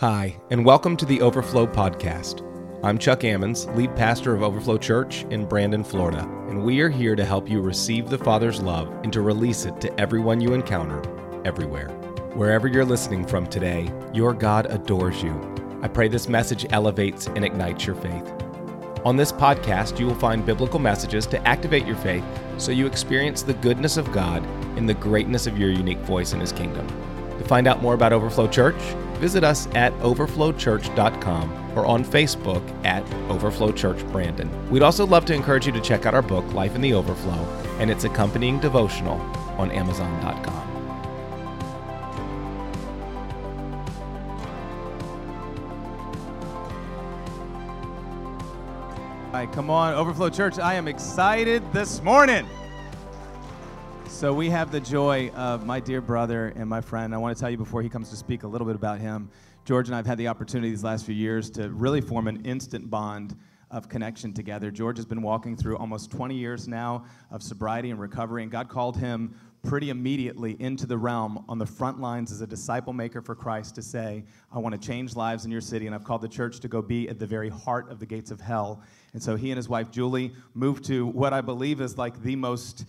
Hi, and welcome to the Overflow Podcast. I'm Chuck Ammons, lead pastor of Overflow Church in Brandon, Florida, and we are here to help you receive the Father's love and to release it to everyone you encounter, everywhere. Wherever you're listening from today, your God adores you. I pray this message elevates and ignites your faith. On this podcast, you will find biblical messages to activate your faith so you experience the goodness of God and the greatness of your unique voice in His kingdom. To find out more about Overflow Church, visit us at overflowchurch.com or on Facebook at Overflow Church Brandon. We'd also love to encourage you to check out our book, Life in the Overflow, and its accompanying devotional on Amazon.com. All right, come on, Overflow Church. I am excited this morning. So, we have the joy of my dear brother and my friend. I want to tell you before he comes to speak a little bit about him. George and I have had the opportunity these last few years to really form an instant bond of connection together. George has been walking through almost 20 years now of sobriety and recovery, and God called him pretty immediately into the realm on the front lines as a disciple maker for Christ to say, I want to change lives in your city, and I've called the church to go be at the very heart of the gates of hell. And so he and his wife Julie moved to what I believe is like the most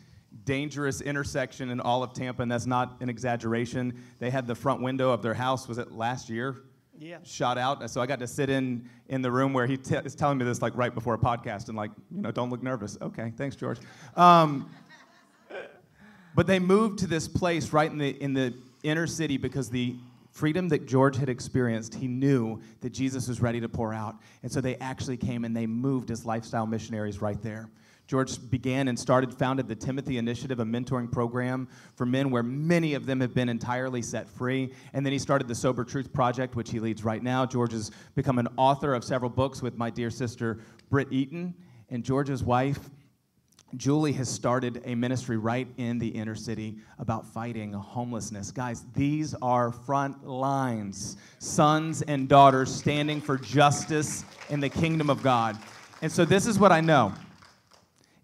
dangerous intersection in all of Tampa, and that's not an exaggeration. They had the front window of their house, was it last year? Yeah. Shot out. So I got to sit in in the room where he t- is telling me this like right before a podcast, and like, you know, don't look nervous. Okay, thanks, George. Um, but they moved to this place right in the in the inner city because the freedom that George had experienced, he knew that Jesus was ready to pour out. And so they actually came and they moved as lifestyle missionaries right there. George began and started, founded the Timothy Initiative, a mentoring program for men where many of them have been entirely set free. And then he started the Sober Truth Project, which he leads right now. George has become an author of several books with my dear sister, Britt Eaton. And George's wife, Julie has started a ministry right in the inner city about fighting homelessness. Guys, these are front lines, sons and daughters standing for justice in the kingdom of God. And so, this is what I know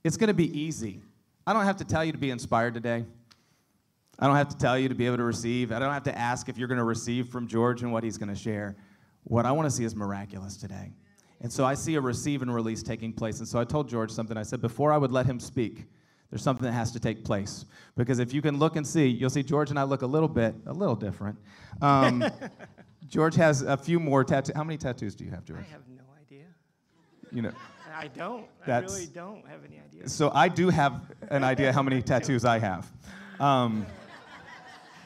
it's going to be easy. I don't have to tell you to be inspired today. I don't have to tell you to be able to receive. I don't have to ask if you're going to receive from George and what he's going to share. What I want to see is miraculous today. And so I see a receive and release taking place. And so I told George something. I said, before I would let him speak, there's something that has to take place. Because if you can look and see, you'll see George and I look a little bit, a little different. Um, George has a few more tattoos. How many tattoos do you have, George? I have no idea. You know. I don't. That's- I really don't have any idea. So I do have an idea how many tattoos I have. Um,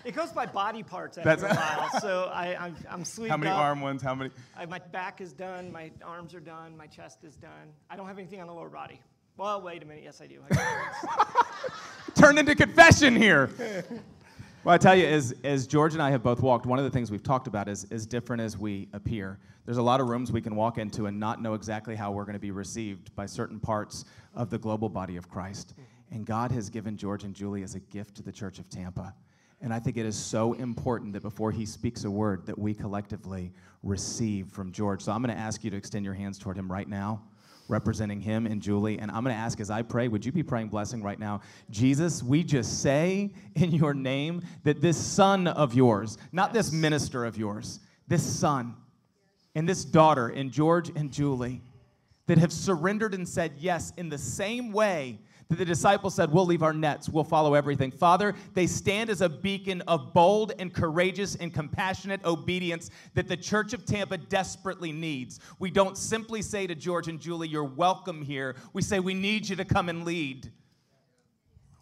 It goes by body parts after a while. So I, I'm, I'm sleeved how many up. arm ones? How many? I, my back is done. My arms are done. My chest is done. I don't have anything on the lower body. Well, wait a minute. Yes, I do. I got Turn into confession here. Well, I tell you, as, as George and I have both walked, one of the things we've talked about is as different as we appear. There's a lot of rooms we can walk into and not know exactly how we're going to be received by certain parts of the global body of Christ. And God has given George and Julie as a gift to the Church of Tampa. And I think it is so important that before he speaks a word, that we collectively receive from George. So I'm going to ask you to extend your hands toward him right now representing him and Julie. And I'm going to ask as I pray, would you be praying blessing right now? Jesus, we just say in your name that this son of yours, not this minister of yours, this son and this daughter and George and Julie that have surrendered and said yes in the same way that the disciples said, We'll leave our nets, we'll follow everything. Father, they stand as a beacon of bold and courageous and compassionate obedience that the church of Tampa desperately needs. We don't simply say to George and Julie, You're welcome here. We say, We need you to come and lead.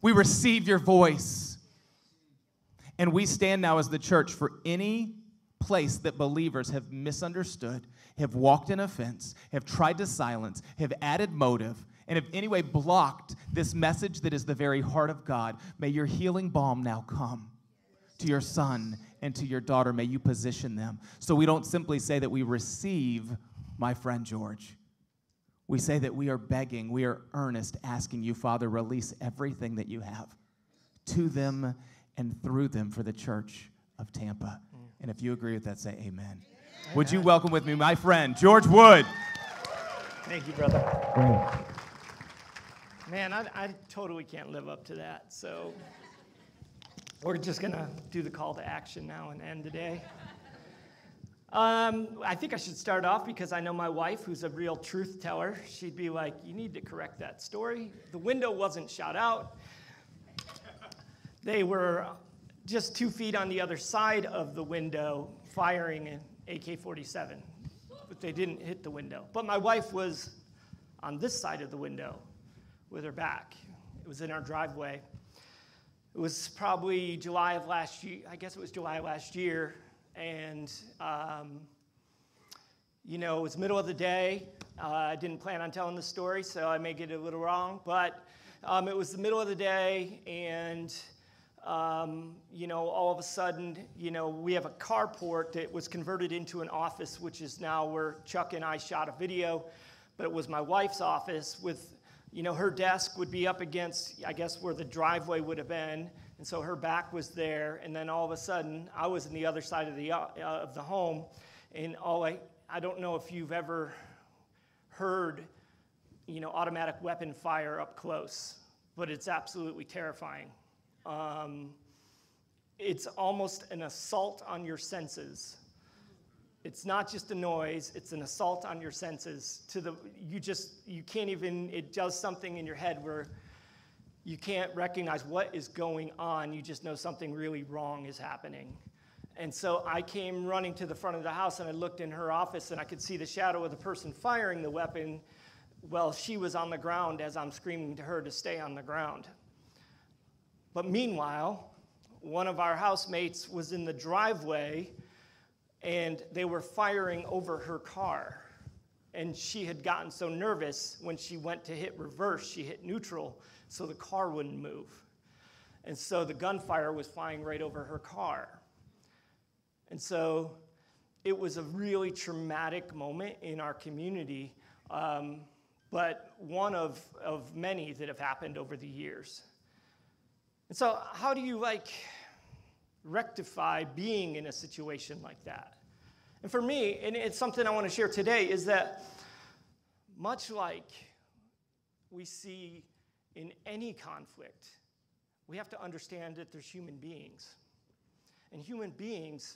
We receive your voice. And we stand now as the church for any place that believers have misunderstood, have walked in offense, have tried to silence, have added motive, and have anyway blocked this message that is the very heart of God. May your healing balm now come to your son and to your daughter. May you position them. So we don't simply say that we receive my friend George. We say that we are begging, we are earnest, asking you, Father, release everything that you have to them and through them for the church of Tampa. And if you agree with that, say amen. Would you welcome with me my friend, George Wood? Thank you, brother. Man, I, I totally can't live up to that. So we're just going to do the call to action now and end today. Um, I think I should start off because I know my wife, who's a real truth teller. She'd be like, You need to correct that story. The window wasn't shot out, they were just two feet on the other side of the window firing an AK 47, but they didn't hit the window. But my wife was on this side of the window with her back. It was in our driveway. It was probably July of last year. I guess it was July last year. And, um, you know, it was middle of the day. Uh, I didn't plan on telling the story, so I may get it a little wrong. But um, it was the middle of the day, and um, you know, all of a sudden, you know, we have a carport that was converted into an office, which is now where Chuck and I shot a video. But it was my wife's office with, you know, her desk would be up against, I guess, where the driveway would have been. And so her back was there. And then all of a sudden, I was on the other side of the, uh, of the home. And all I, I don't know if you've ever heard, you know, automatic weapon fire up close, but it's absolutely terrifying. Um, it's almost an assault on your senses. It's not just a noise, it's an assault on your senses to the you just you can't even it does something in your head where you can't recognize what is going on. You just know something really wrong is happening. And so I came running to the front of the house and I looked in her office and I could see the shadow of the person firing the weapon. Well, she was on the ground as I'm screaming to her to stay on the ground. But meanwhile, one of our housemates was in the driveway and they were firing over her car. And she had gotten so nervous when she went to hit reverse, she hit neutral so the car wouldn't move. And so the gunfire was flying right over her car. And so it was a really traumatic moment in our community, um, but one of, of many that have happened over the years. And so, how do you like rectify being in a situation like that? And for me, and it's something I want to share today, is that much like we see in any conflict, we have to understand that there's human beings. And human beings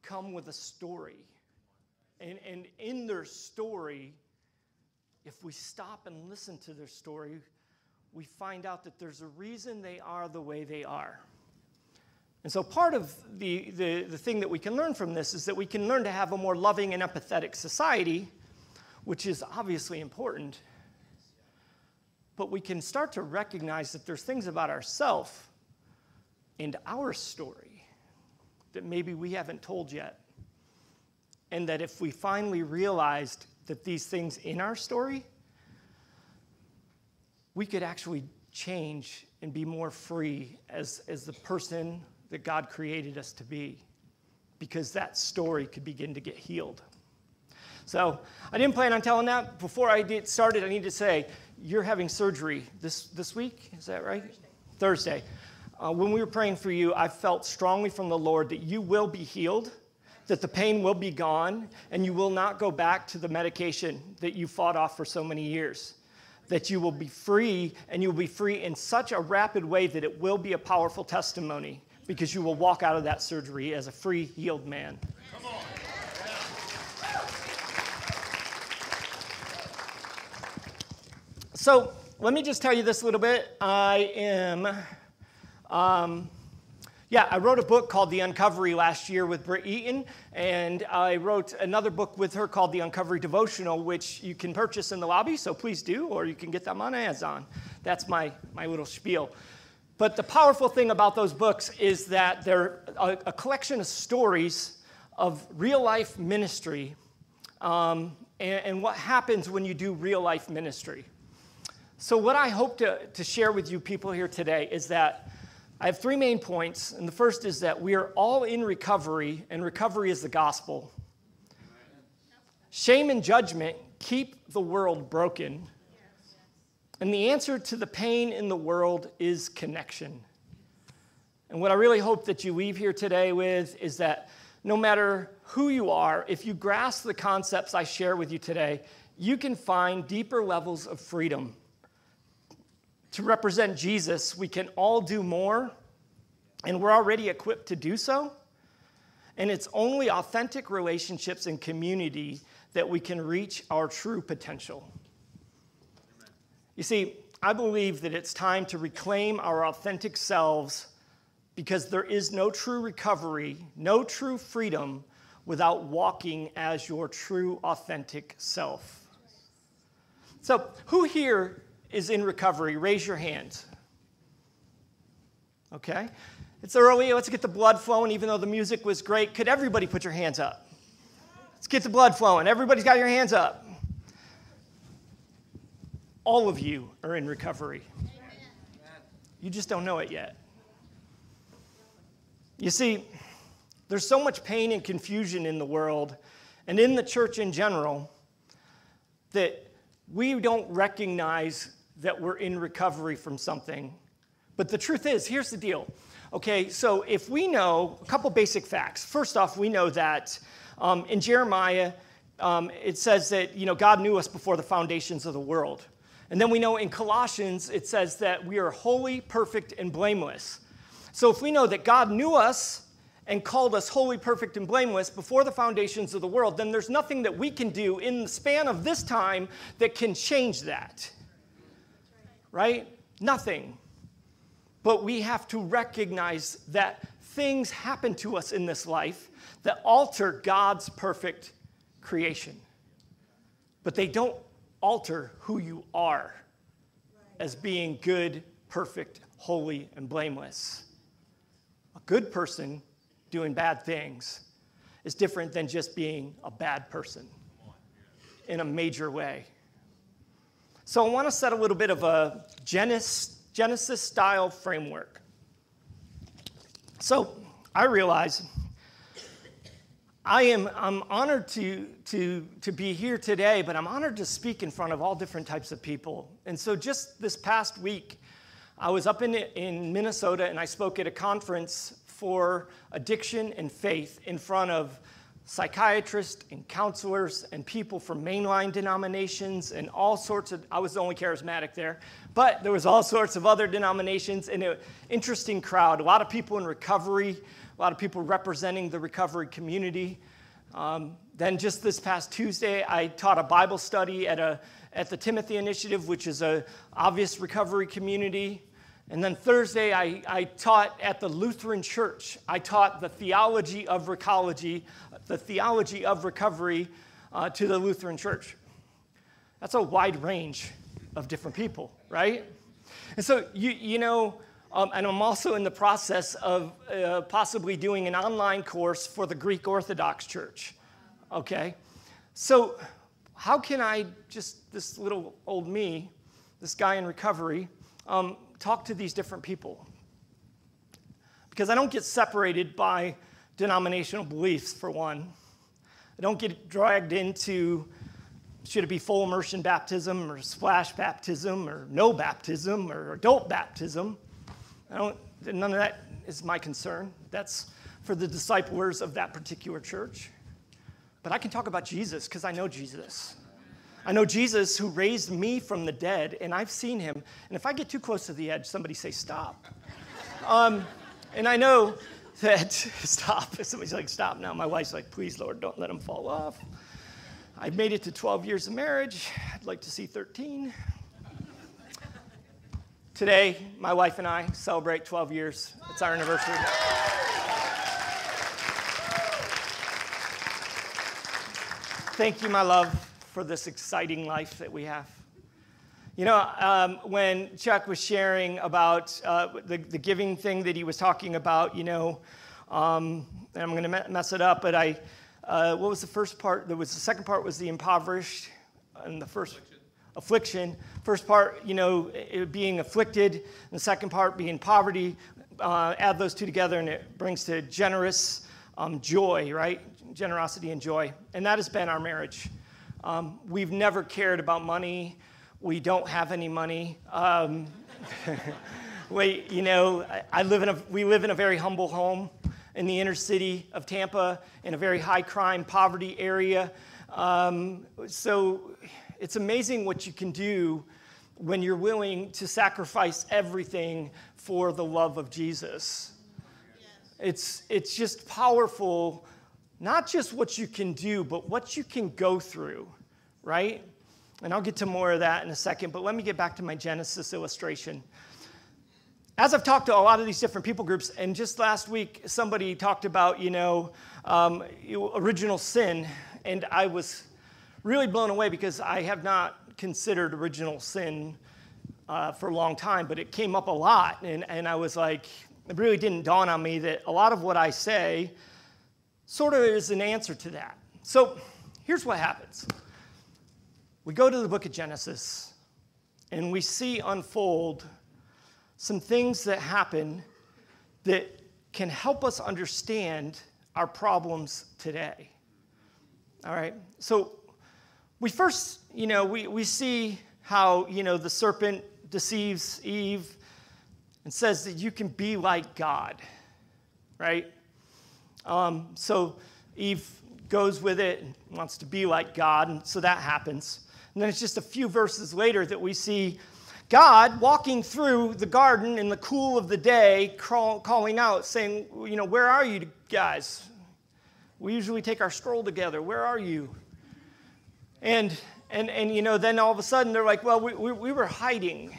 come with a story. And, and in their story, if we stop and listen to their story, we find out that there's a reason they are the way they are. And so, part of the, the, the thing that we can learn from this is that we can learn to have a more loving and empathetic society, which is obviously important. But we can start to recognize that there's things about ourselves and our story that maybe we haven't told yet. And that if we finally realized that these things in our story we could actually change and be more free as, as the person that God created us to be because that story could begin to get healed. So I didn't plan on telling that. Before I get started, I need to say you're having surgery this, this week. Is that right? Thursday. Thursday. Uh, when we were praying for you, I felt strongly from the Lord that you will be healed, that the pain will be gone, and you will not go back to the medication that you fought off for so many years that you will be free, and you will be free in such a rapid way that it will be a powerful testimony because you will walk out of that surgery as a free, healed man. Come on. So, let me just tell you this a little bit. I am um, yeah, I wrote a book called The Uncovery last year with Britt Eaton, and I wrote another book with her called The Uncovery Devotional, which you can purchase in the lobby, so please do, or you can get them on Amazon. That's my, my little spiel. But the powerful thing about those books is that they're a, a collection of stories of real life ministry um, and, and what happens when you do real life ministry. So, what I hope to, to share with you people here today is that I have three main points, and the first is that we are all in recovery, and recovery is the gospel. Shame and judgment keep the world broken. And the answer to the pain in the world is connection. And what I really hope that you leave here today with is that no matter who you are, if you grasp the concepts I share with you today, you can find deeper levels of freedom to represent Jesus, we can all do more, and we're already equipped to do so. And it's only authentic relationships and community that we can reach our true potential. You see, I believe that it's time to reclaim our authentic selves because there is no true recovery, no true freedom without walking as your true, authentic self. So, who here is in recovery? Raise your hand. Okay. It's early. Let's get the blood flowing, even though the music was great. Could everybody put your hands up? Let's get the blood flowing. Everybody's got your hands up. All of you are in recovery. You just don't know it yet. You see, there's so much pain and confusion in the world and in the church in general that we don't recognize that we're in recovery from something. But the truth is, here's the deal. Okay, so if we know a couple basic facts. First off, we know that um, in Jeremiah, um, it says that you know God knew us before the foundations of the world. And then we know in Colossians, it says that we are holy, perfect, and blameless. So if we know that God knew us and called us holy, perfect, and blameless before the foundations of the world, then there's nothing that we can do in the span of this time that can change that. Right? Nothing. But we have to recognize that things happen to us in this life that alter God's perfect creation. But they don't alter who you are as being good, perfect, holy, and blameless. A good person doing bad things is different than just being a bad person in a major way. So I want to set a little bit of a Genesis style framework. So I realize I am I'm honored to, to, to be here today, but I'm honored to speak in front of all different types of people. And so just this past week, I was up in, in Minnesota and I spoke at a conference for addiction and faith in front of psychiatrists and counselors and people from mainline denominations and all sorts of i was the only charismatic there but there was all sorts of other denominations and an interesting crowd a lot of people in recovery a lot of people representing the recovery community um, then just this past tuesday i taught a bible study at, a, at the timothy initiative which is a obvious recovery community and then Thursday, I, I taught at the Lutheran Church. I taught the theology of recology, the theology of recovery uh, to the Lutheran Church. That's a wide range of different people, right? And so, you, you know, um, and I'm also in the process of uh, possibly doing an online course for the Greek Orthodox Church, okay? So, how can I just, this little old me, this guy in recovery, um, talk to these different people. Because I don't get separated by denominational beliefs, for one. I don't get dragged into should it be full immersion baptism or splash baptism or no baptism or adult baptism. I don't, none of that is my concern. That's for the disciplers of that particular church. But I can talk about Jesus because I know Jesus. I know Jesus who raised me from the dead, and I've seen him. And if I get too close to the edge, somebody say, Stop. Um, and I know that, stop. Somebody's like, Stop now. My wife's like, Please, Lord, don't let him fall off. I made it to 12 years of marriage. I'd like to see 13. Today, my wife and I celebrate 12 years. It's our anniversary. Thank you, my love for this exciting life that we have. You know, um, when Chuck was sharing about uh, the, the, giving thing that he was talking about, you know, um, and I'm going to mess it up, but I, uh, what was the first part? There was the second part was the impoverished, and the first affliction. affliction. First part, you know, being afflicted, and the second part being poverty. Uh, add those two together, and it brings to generous um, joy, right? Generosity and joy, and that has been our marriage. Um, we've never cared about money. We don't have any money. Um, we, you know, I, I live in a, we live in a very humble home in the inner city of Tampa, in a very high crime, poverty area. Um, so it's amazing what you can do when you're willing to sacrifice everything for the love of Jesus. It's, it's just powerful, not just what you can do, but what you can go through, right? And I'll get to more of that in a second, but let me get back to my Genesis illustration. As I've talked to a lot of these different people groups, and just last week somebody talked about, you know, um, original sin, and I was really blown away because I have not considered original sin uh, for a long time, but it came up a lot. And, and I was like, it really didn't dawn on me that a lot of what I say sort of is an answer to that. So here's what happens we go to the book of Genesis and we see unfold some things that happen that can help us understand our problems today. All right, so we first, you know, we, we see how, you know, the serpent deceives Eve and says that you can be like God, right? Um, so Eve goes with it and wants to be like God, and so that happens. And then it's just a few verses later that we see God walking through the garden in the cool of the day, calling out, saying, You know, where are you guys? We usually take our stroll together. Where are you? And, and, and you know, then all of a sudden they're like, well, we, we, we were hiding.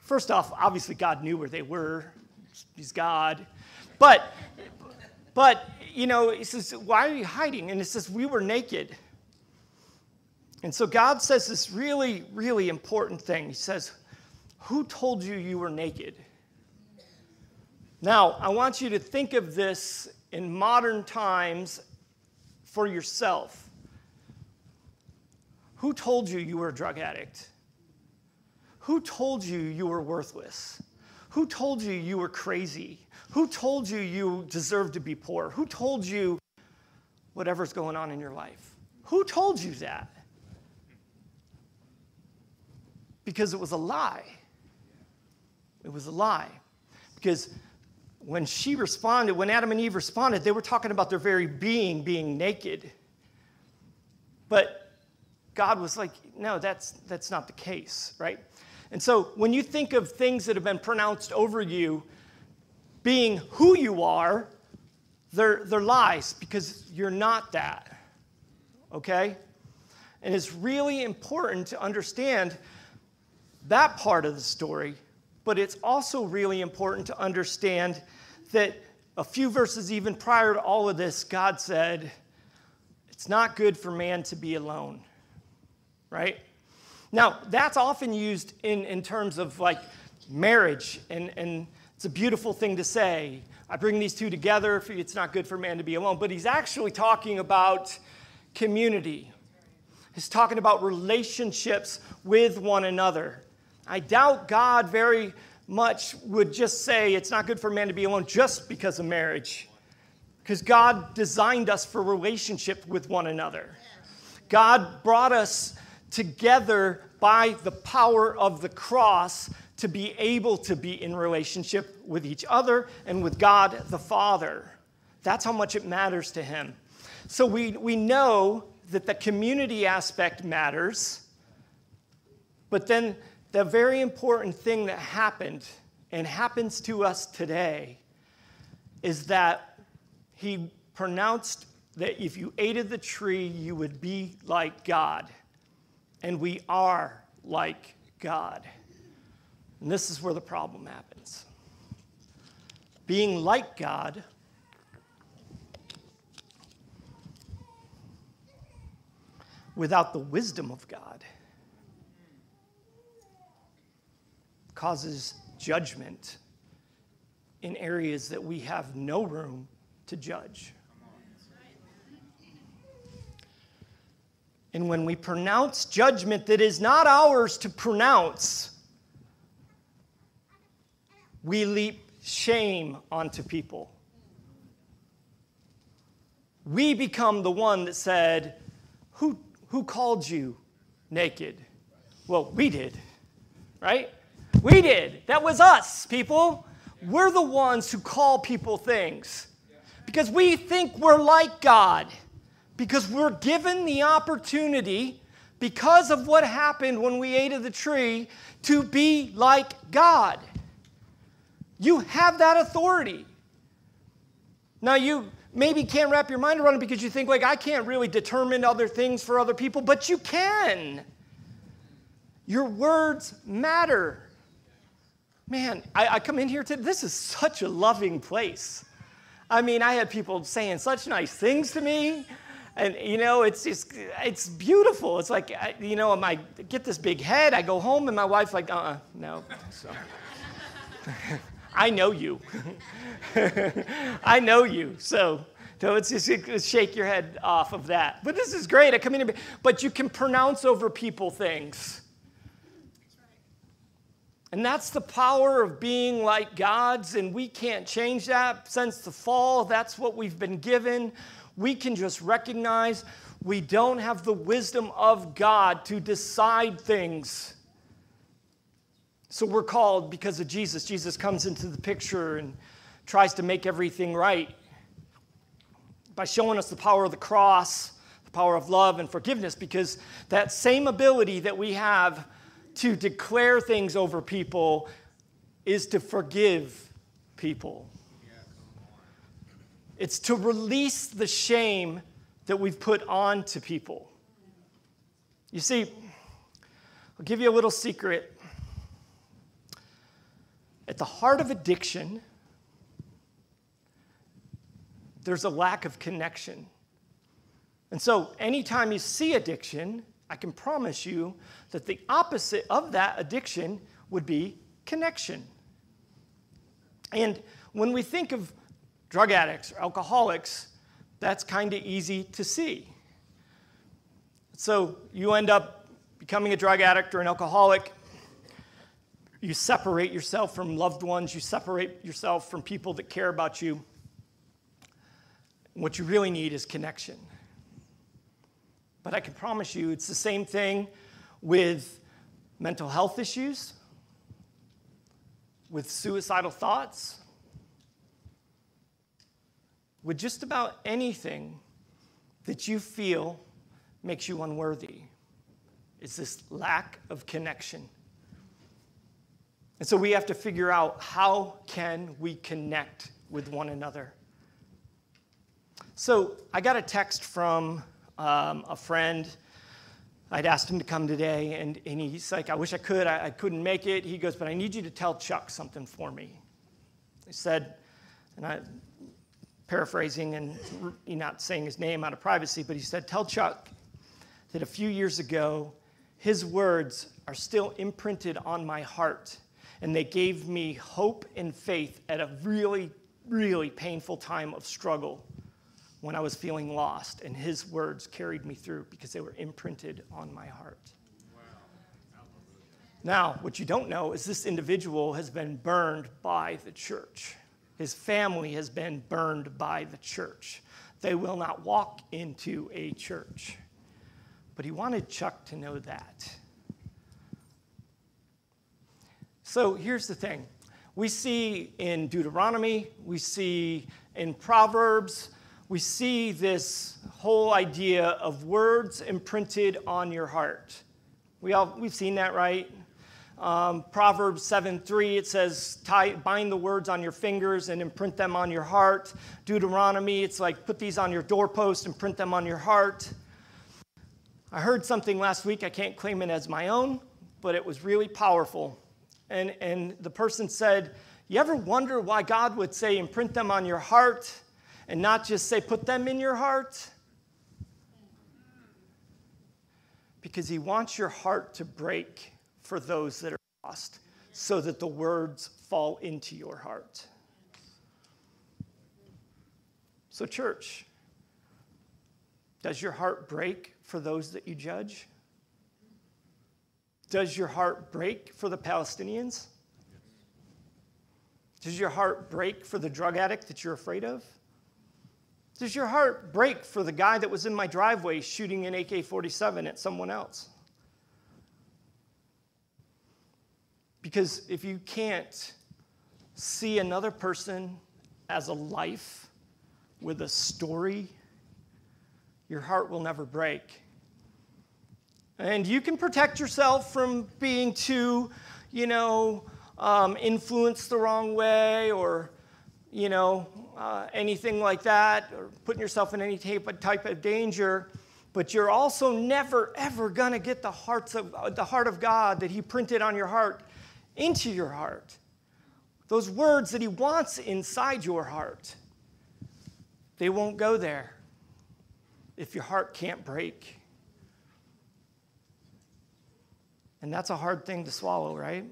First off, obviously God knew where they were. He's God. But, but, you know, he says, why are you hiding? And it says, we were naked. And so God says this really, really important thing. He says, who told you you were naked? Now, I want you to think of this in modern times for yourself. Who told you you were a drug addict? Who told you you were worthless? Who told you you were crazy? Who told you you deserved to be poor? Who told you whatever's going on in your life? Who told you that? Because it was a lie. It was a lie. Because when she responded, when Adam and Eve responded, they were talking about their very being being naked. But God was like, no, that's, that's not the case, right? And so when you think of things that have been pronounced over you being who you are, they're, they're lies because you're not that, okay? And it's really important to understand that part of the story, but it's also really important to understand that a few verses even prior to all of this, God said, It's not good for man to be alone right? Now, that's often used in, in terms of like marriage, and, and it's a beautiful thing to say. I bring these two together, it's not good for man to be alone. But he's actually talking about community. He's talking about relationships with one another. I doubt God very much would just say it's not good for man to be alone just because of marriage. Because God designed us for relationship with one another. God brought us together by the power of the cross to be able to be in relationship with each other and with God the Father. That's how much it matters to him. So we, we know that the community aspect matters, but then the very important thing that happened and happens to us today is that he pronounced that if you ate of the tree, you would be like God and we are like God. And this is where the problem happens. Being like God without the wisdom of God causes judgment in areas that we have no room to judge. And when we pronounce judgment that is not ours to pronounce, we leap shame onto people. We become the one that said, Who, who called you naked? Well, we did, right? We did. That was us, people. We're the ones who call people things because we think we're like God because we're given the opportunity, because of what happened when we ate of the tree, to be like God. You have that authority. Now, you maybe can't wrap your mind around it because you think, like, I can't really determine other things for other people, but you can. Your words matter. Man, I, I come in here today, this is such a loving place. I mean, I had people saying such nice things to me. And, you know, it's just, it's beautiful. It's like, you know, I get this big head, I go home, and my wife's like, uh uh no. So. I know you. I know you. So, so it's just shake your head off of that. But this is great. I come in, here, but you can pronounce over people things. And that's the power of being like God's, and we can't change that since the fall. That's what we've been given. We can just recognize we don't have the wisdom of God to decide things. So we're called because of Jesus. Jesus comes into the picture and tries to make everything right by showing us the power of the cross, the power of love and forgiveness, because that same ability that we have to declare things over people is to forgive people. It's to release the shame that we've put on to people. You see, I'll give you a little secret. At the heart of addiction, there's a lack of connection. And so, anytime you see addiction, I can promise you that the opposite of that addiction would be connection. And when we think of drug addicts or alcoholics, that's kind of easy to see. So you end up becoming a drug addict or an alcoholic. You separate yourself from loved ones, you separate yourself from people that care about you. What you really need is connection. But I can promise you it's the same thing with mental health issues, with suicidal thoughts, with just about anything that you feel makes you unworthy. It's this lack of connection. And so we have to figure out how can we connect with one another. So I got a text from um, a friend. I'd asked him to come today, and, and he's like, I wish I could. I, I couldn't make it. He goes, But I need you to tell Chuck something for me. He said, and I paraphrasing and not saying his name out of privacy, but he said, Tell Chuck that a few years ago, his words are still imprinted on my heart, and they gave me hope and faith at a really, really painful time of struggle when I was feeling lost, and his words carried me through because they were imprinted on my heart. Now, what you don't know is this individual has been burned by the church. His family has been burned by the church. They will not walk into a church. But he wanted Chuck to know that. So here's the thing we see in Deuteronomy, we see in Proverbs, we see this whole idea of words imprinted on your heart. We all, we've seen that, right? Um, Proverbs 7 3, it says, bind the words on your fingers and imprint them on your heart. Deuteronomy, it's like, put these on your doorpost and print them on your heart. I heard something last week, I can't claim it as my own, but it was really powerful. And, and the person said, You ever wonder why God would say, imprint them on your heart? And not just say, put them in your heart. Because he wants your heart to break for those that are lost so that the words fall into your heart. So, church, does your heart break for those that you judge? Does your heart break for the Palestinians? Does your heart break for the drug addict that you're afraid of? Does your heart break for the guy that was in my driveway shooting an AK 47 at someone else? Because if you can't see another person as a life with a story, your heart will never break. And you can protect yourself from being too, you know, um, influenced the wrong way or, you know, uh, anything like that, or putting yourself in any type of, danger. But you're also never, ever going to get the, hearts of, uh, the heart of God that He printed on your heart into your heart. Those words that He wants inside your heart, they won't go there if your heart can't break. And that's a hard thing to swallow, right?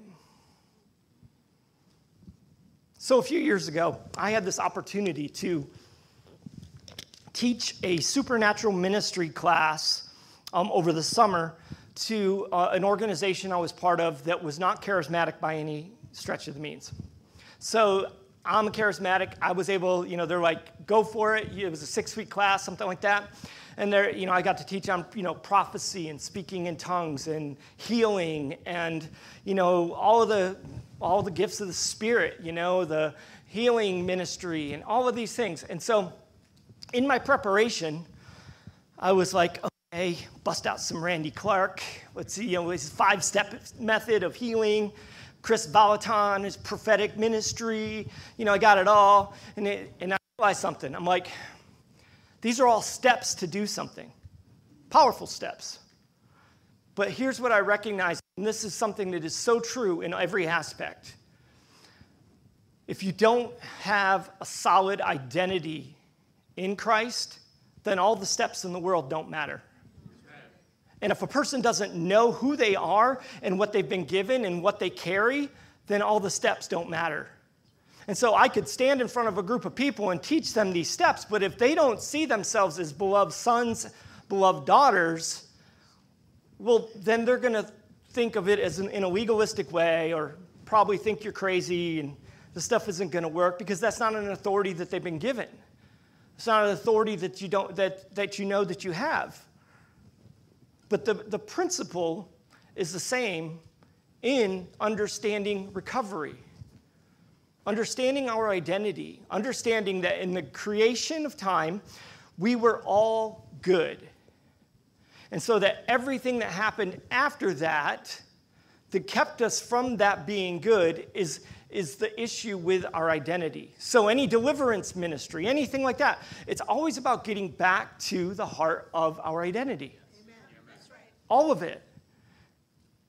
So, a few years ago, I had this opportunity to teach a supernatural ministry class um, over the summer to uh, an organization I was part of that was not charismatic by any stretch of the means. So, I'm charismatic. I was able, you know, they're like, go for it. It was a six week class, something like that. And there, you know, I got to teach on, you know, prophecy and speaking in tongues and healing and, you know, all of the all the gifts of the Spirit, you know, the healing ministry, and all of these things. And so, in my preparation, I was like, okay, bust out some Randy Clark. Let's see, you know, his five step method of healing. Kris Vallotton, his prophetic ministry. You know, I got it all. And, it, and I realized something. I'm like, these are all steps to do something, powerful steps. But here's what I recognize, and this is something that is so true in every aspect. If you don't have a solid identity in Christ, then all the steps in the world don't matter. And if a person doesn't know who they are and what they've been given and what they carry, then all the steps don't matter. And so I could stand in front of a group of people and teach them these steps, but if they don't see themselves as beloved sons, beloved daughters, well, then they're going to think of it as an, in a legalistic way or probably think you're crazy and the stuff isn't going to work because that's not an authority that they've been given. It's not an authority that you, don't, that, that you know that you have. But the, the principle is the same in understanding recovery. Understanding our identity, understanding that in the creation of time, we were all good. And so that everything that happened after that, that kept us from that being good, is, is the issue with our identity. So, any deliverance ministry, anything like that, it's always about getting back to the heart of our identity. Amen. Right. All of it.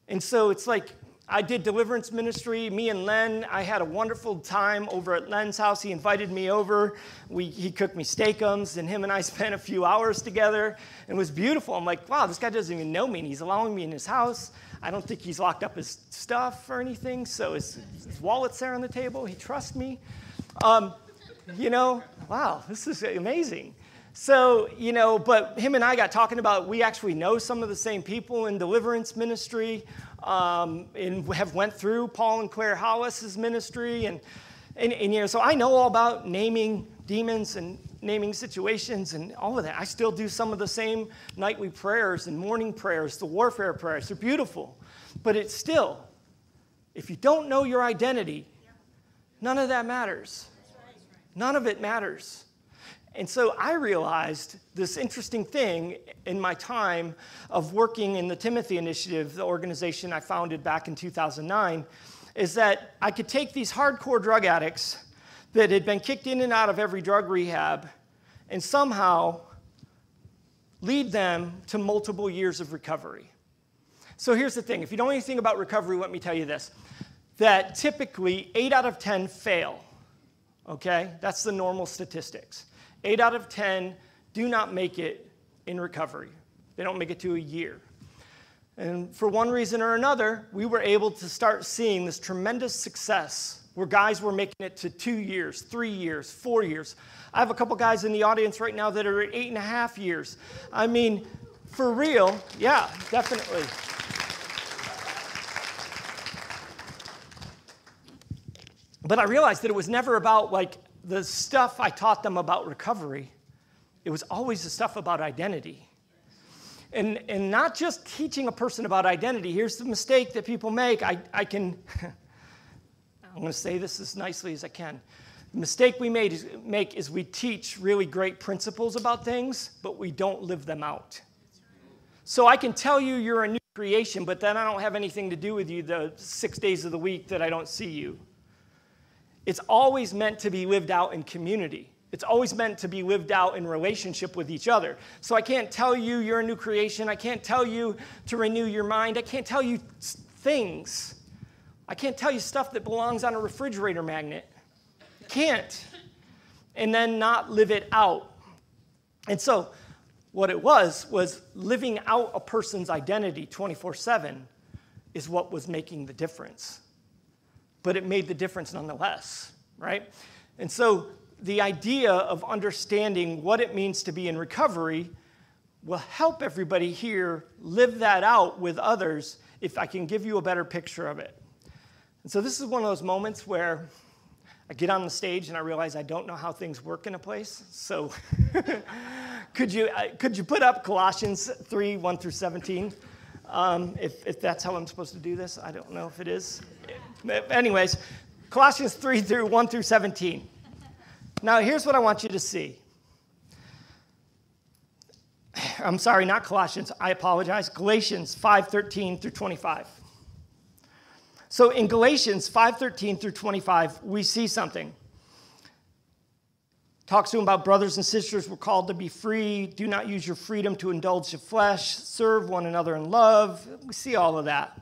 And so it's like I did deliverance ministry. Me and Len, I had a wonderful time over at Len's house. He invited me over. We, he cooked me steakums, and him and I spent a few hours together. It was beautiful. I'm like, wow, this guy doesn't even know me, and he's allowing me in his house. I don't think he's locked up his stuff or anything, so his, his wallet's there on the table. He trusts me. Um, you know, wow, this is amazing. So, you know, but him and I got talking about we actually know some of the same people in deliverance ministry um, and have went through Paul and Claire Hollis's ministry. And, and, and, you know, so I know all about naming demons and naming situations and all of that. I still do some of the same nightly prayers and morning prayers, the warfare prayers. They're beautiful. But it's still, if you don't know your identity, none of that matters. None of it matters. And so I realized this interesting thing in my time of working in the Timothy Initiative, the organization I founded back in 2009, is that I could take these hardcore drug addicts that had been kicked in and out of every drug rehab and somehow lead them to multiple years of recovery. So here's the thing if you know anything about recovery, let me tell you this that typically 8 out of 10 fail. Okay? That's the normal statistics. Eight out of 10 do not make it in recovery, they don't make it to a year. And for one reason or another, we were able to start seeing this tremendous success where guys were making it to two years, three years, four years. I have a couple guys in the audience right now that are at eight and a half years. I mean, for real, yeah, definitely. But I realized that it was never about like the stuff I taught them about recovery, it was always the stuff about identity. And, and not just teaching a person about identity. Here's the mistake that people make. I, I can, I'm going to say this as nicely as I can. The mistake we made is, make is we teach really great principles about things, but we don't live them out. So I can tell you you're a new creation, but then I don't have anything to do with you the six days of the week that I don't see you. It's always meant to be lived out in community. It's always meant to be lived out in relationship with each other. So I can't tell you you're a new creation. I can't tell you to renew your mind. I can't tell you things. I can't tell you stuff that belongs on a refrigerator magnet. I can't. And then not live it out. And so, what it was, was living out a person's identity 24 7 is what was making the difference. But it made the difference nonetheless, right? And so, the idea of understanding what it means to be in recovery will help everybody here live that out with others if I can give you a better picture of it. And so, this is one of those moments where I get on the stage and I realize I don't know how things work in a place. So, could, you, uh, could you put up Colossians 3 1 through 17? Um, if, if that's how I'm supposed to do this, I don't know if it is. Anyways, Colossians 3 through 1 through 17. Now, here's what I want you to see. I'm sorry, not Colossians, I apologize. Galatians 5:13 through 25. So in Galatians 5:13 through 25, we see something. Talks to him about brothers and sisters were called to be free. Do not use your freedom to indulge the flesh. Serve one another in love. We see all of that.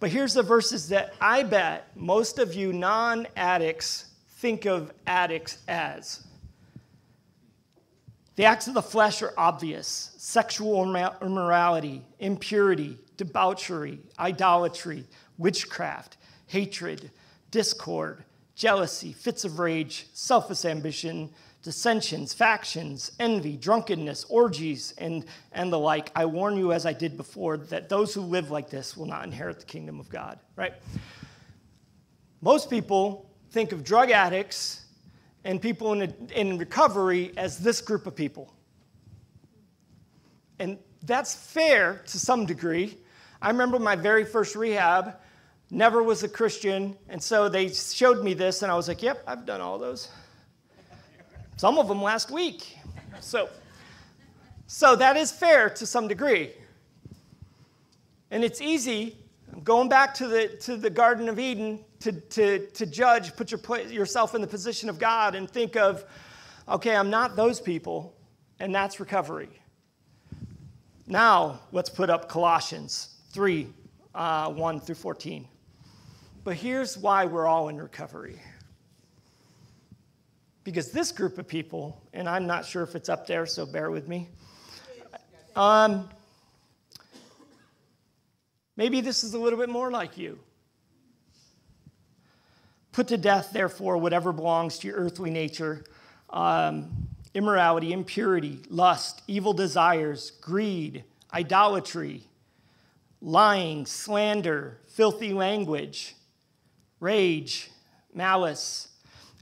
But here's the verses that I bet most of you non addicts think of addicts as. The acts of the flesh are obvious sexual immorality, impurity, debauchery, idolatry, witchcraft, hatred, discord, jealousy, fits of rage, selfish ambition, dissensions, factions, envy, drunkenness, orgies, and, and the like. I warn you, as I did before, that those who live like this will not inherit the kingdom of God, right? Most people think of drug addicts and people in, a, in recovery as this group of people. And that's fair to some degree. I remember my very first rehab, never was a Christian, and so they showed me this, and I was like, yep, I've done all those. Some of them last week. So, so that is fair to some degree. And it's easy, going back to the, to the Garden of Eden, to, to, to judge, put your, yourself in the position of God and think of, okay, I'm not those people, and that's recovery. Now, let's put up Colossians 3 uh, 1 through 14. But here's why we're all in recovery. Because this group of people, and I'm not sure if it's up there, so bear with me. Um, maybe this is a little bit more like you. Put to death, therefore, whatever belongs to your earthly nature um, immorality, impurity, lust, evil desires, greed, idolatry, lying, slander, filthy language, rage, malice.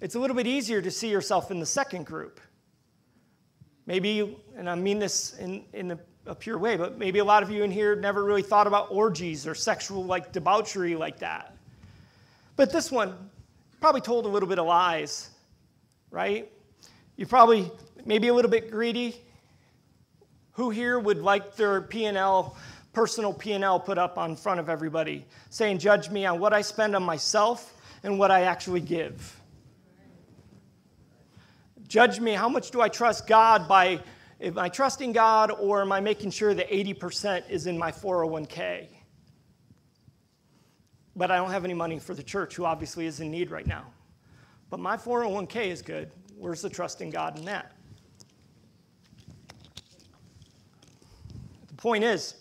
It's a little bit easier to see yourself in the second group. Maybe, and I mean this in, in a, a pure way, but maybe a lot of you in here never really thought about orgies or sexual like debauchery like that. But this one probably told a little bit of lies, right? You probably maybe a little bit greedy. Who here would like their P&L personal P&L put up on front of everybody, saying, "Judge me on what I spend on myself and what I actually give." Judge me, how much do I trust God by am I trusting God or am I making sure that 80% is in my 401k? But I don't have any money for the church, who obviously is in need right now. But my 401k is good. Where's the trust in God in that? The point is,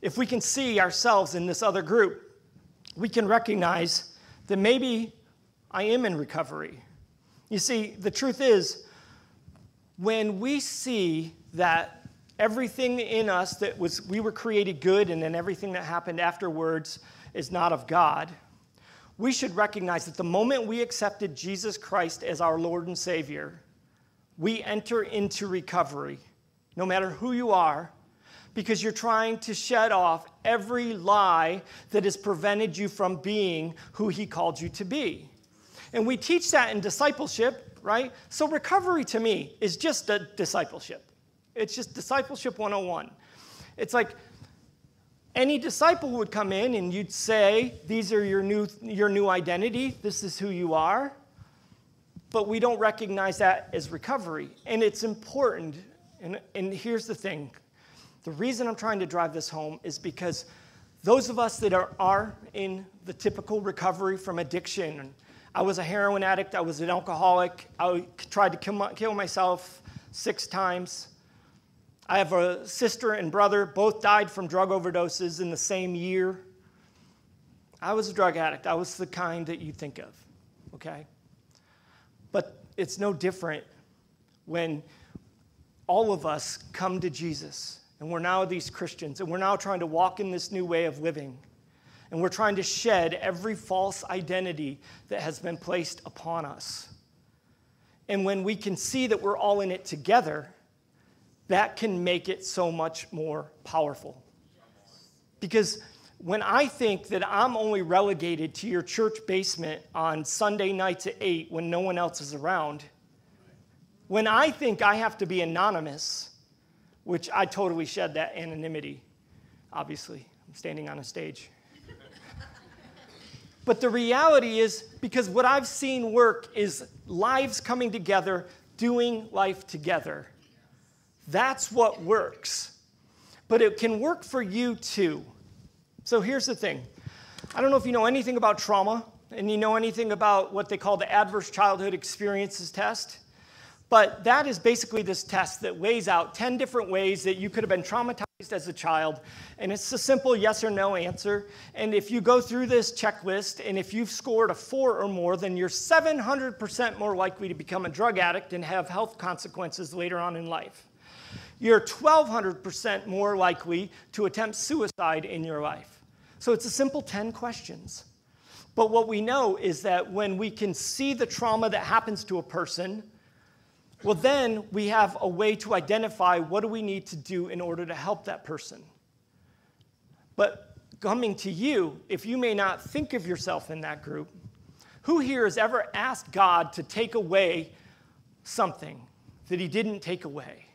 if we can see ourselves in this other group, we can recognize that maybe I am in recovery. You see, the truth is, when we see that everything in us that was we were created good and then everything that happened afterwards is not of God, we should recognize that the moment we accepted Jesus Christ as our Lord and Savior, we enter into recovery. No matter who you are, because you're trying to shed off every lie that has prevented you from being who He called you to be. And we teach that in discipleship, right? So, recovery to me is just a discipleship. It's just discipleship 101. It's like any disciple would come in and you'd say, These are your new, your new identity, this is who you are. but we don't recognize that as recovery. And it's important. And, and here's the thing the reason I'm trying to drive this home is because those of us that are, are in the typical recovery from addiction, I was a heroin addict, I was an alcoholic, I tried to kill, kill myself six times. I have a sister and brother, both died from drug overdoses in the same year. I was a drug addict. I was the kind that you think of, okay? But it's no different when all of us come to Jesus and we're now these Christians and we're now trying to walk in this new way of living. And we're trying to shed every false identity that has been placed upon us. And when we can see that we're all in it together, that can make it so much more powerful. Because when I think that I'm only relegated to your church basement on Sunday nights at 8 when no one else is around, when I think I have to be anonymous, which I totally shed that anonymity, obviously, I'm standing on a stage. But the reality is, because what I've seen work is lives coming together, doing life together. That's what works. But it can work for you too. So here's the thing I don't know if you know anything about trauma and you know anything about what they call the Adverse Childhood Experiences Test. But that is basically this test that weighs out 10 different ways that you could have been traumatized as a child. And it's a simple yes or no answer. And if you go through this checklist and if you've scored a four or more, then you're 700% more likely to become a drug addict and have health consequences later on in life. You're 1,200% more likely to attempt suicide in your life. So it's a simple 10 questions. But what we know is that when we can see the trauma that happens to a person, well, then we have a way to identify what do we need to do in order to help that person. But coming to you, if you may not think of yourself in that group, who here has ever asked God to take away something that He didn't take away?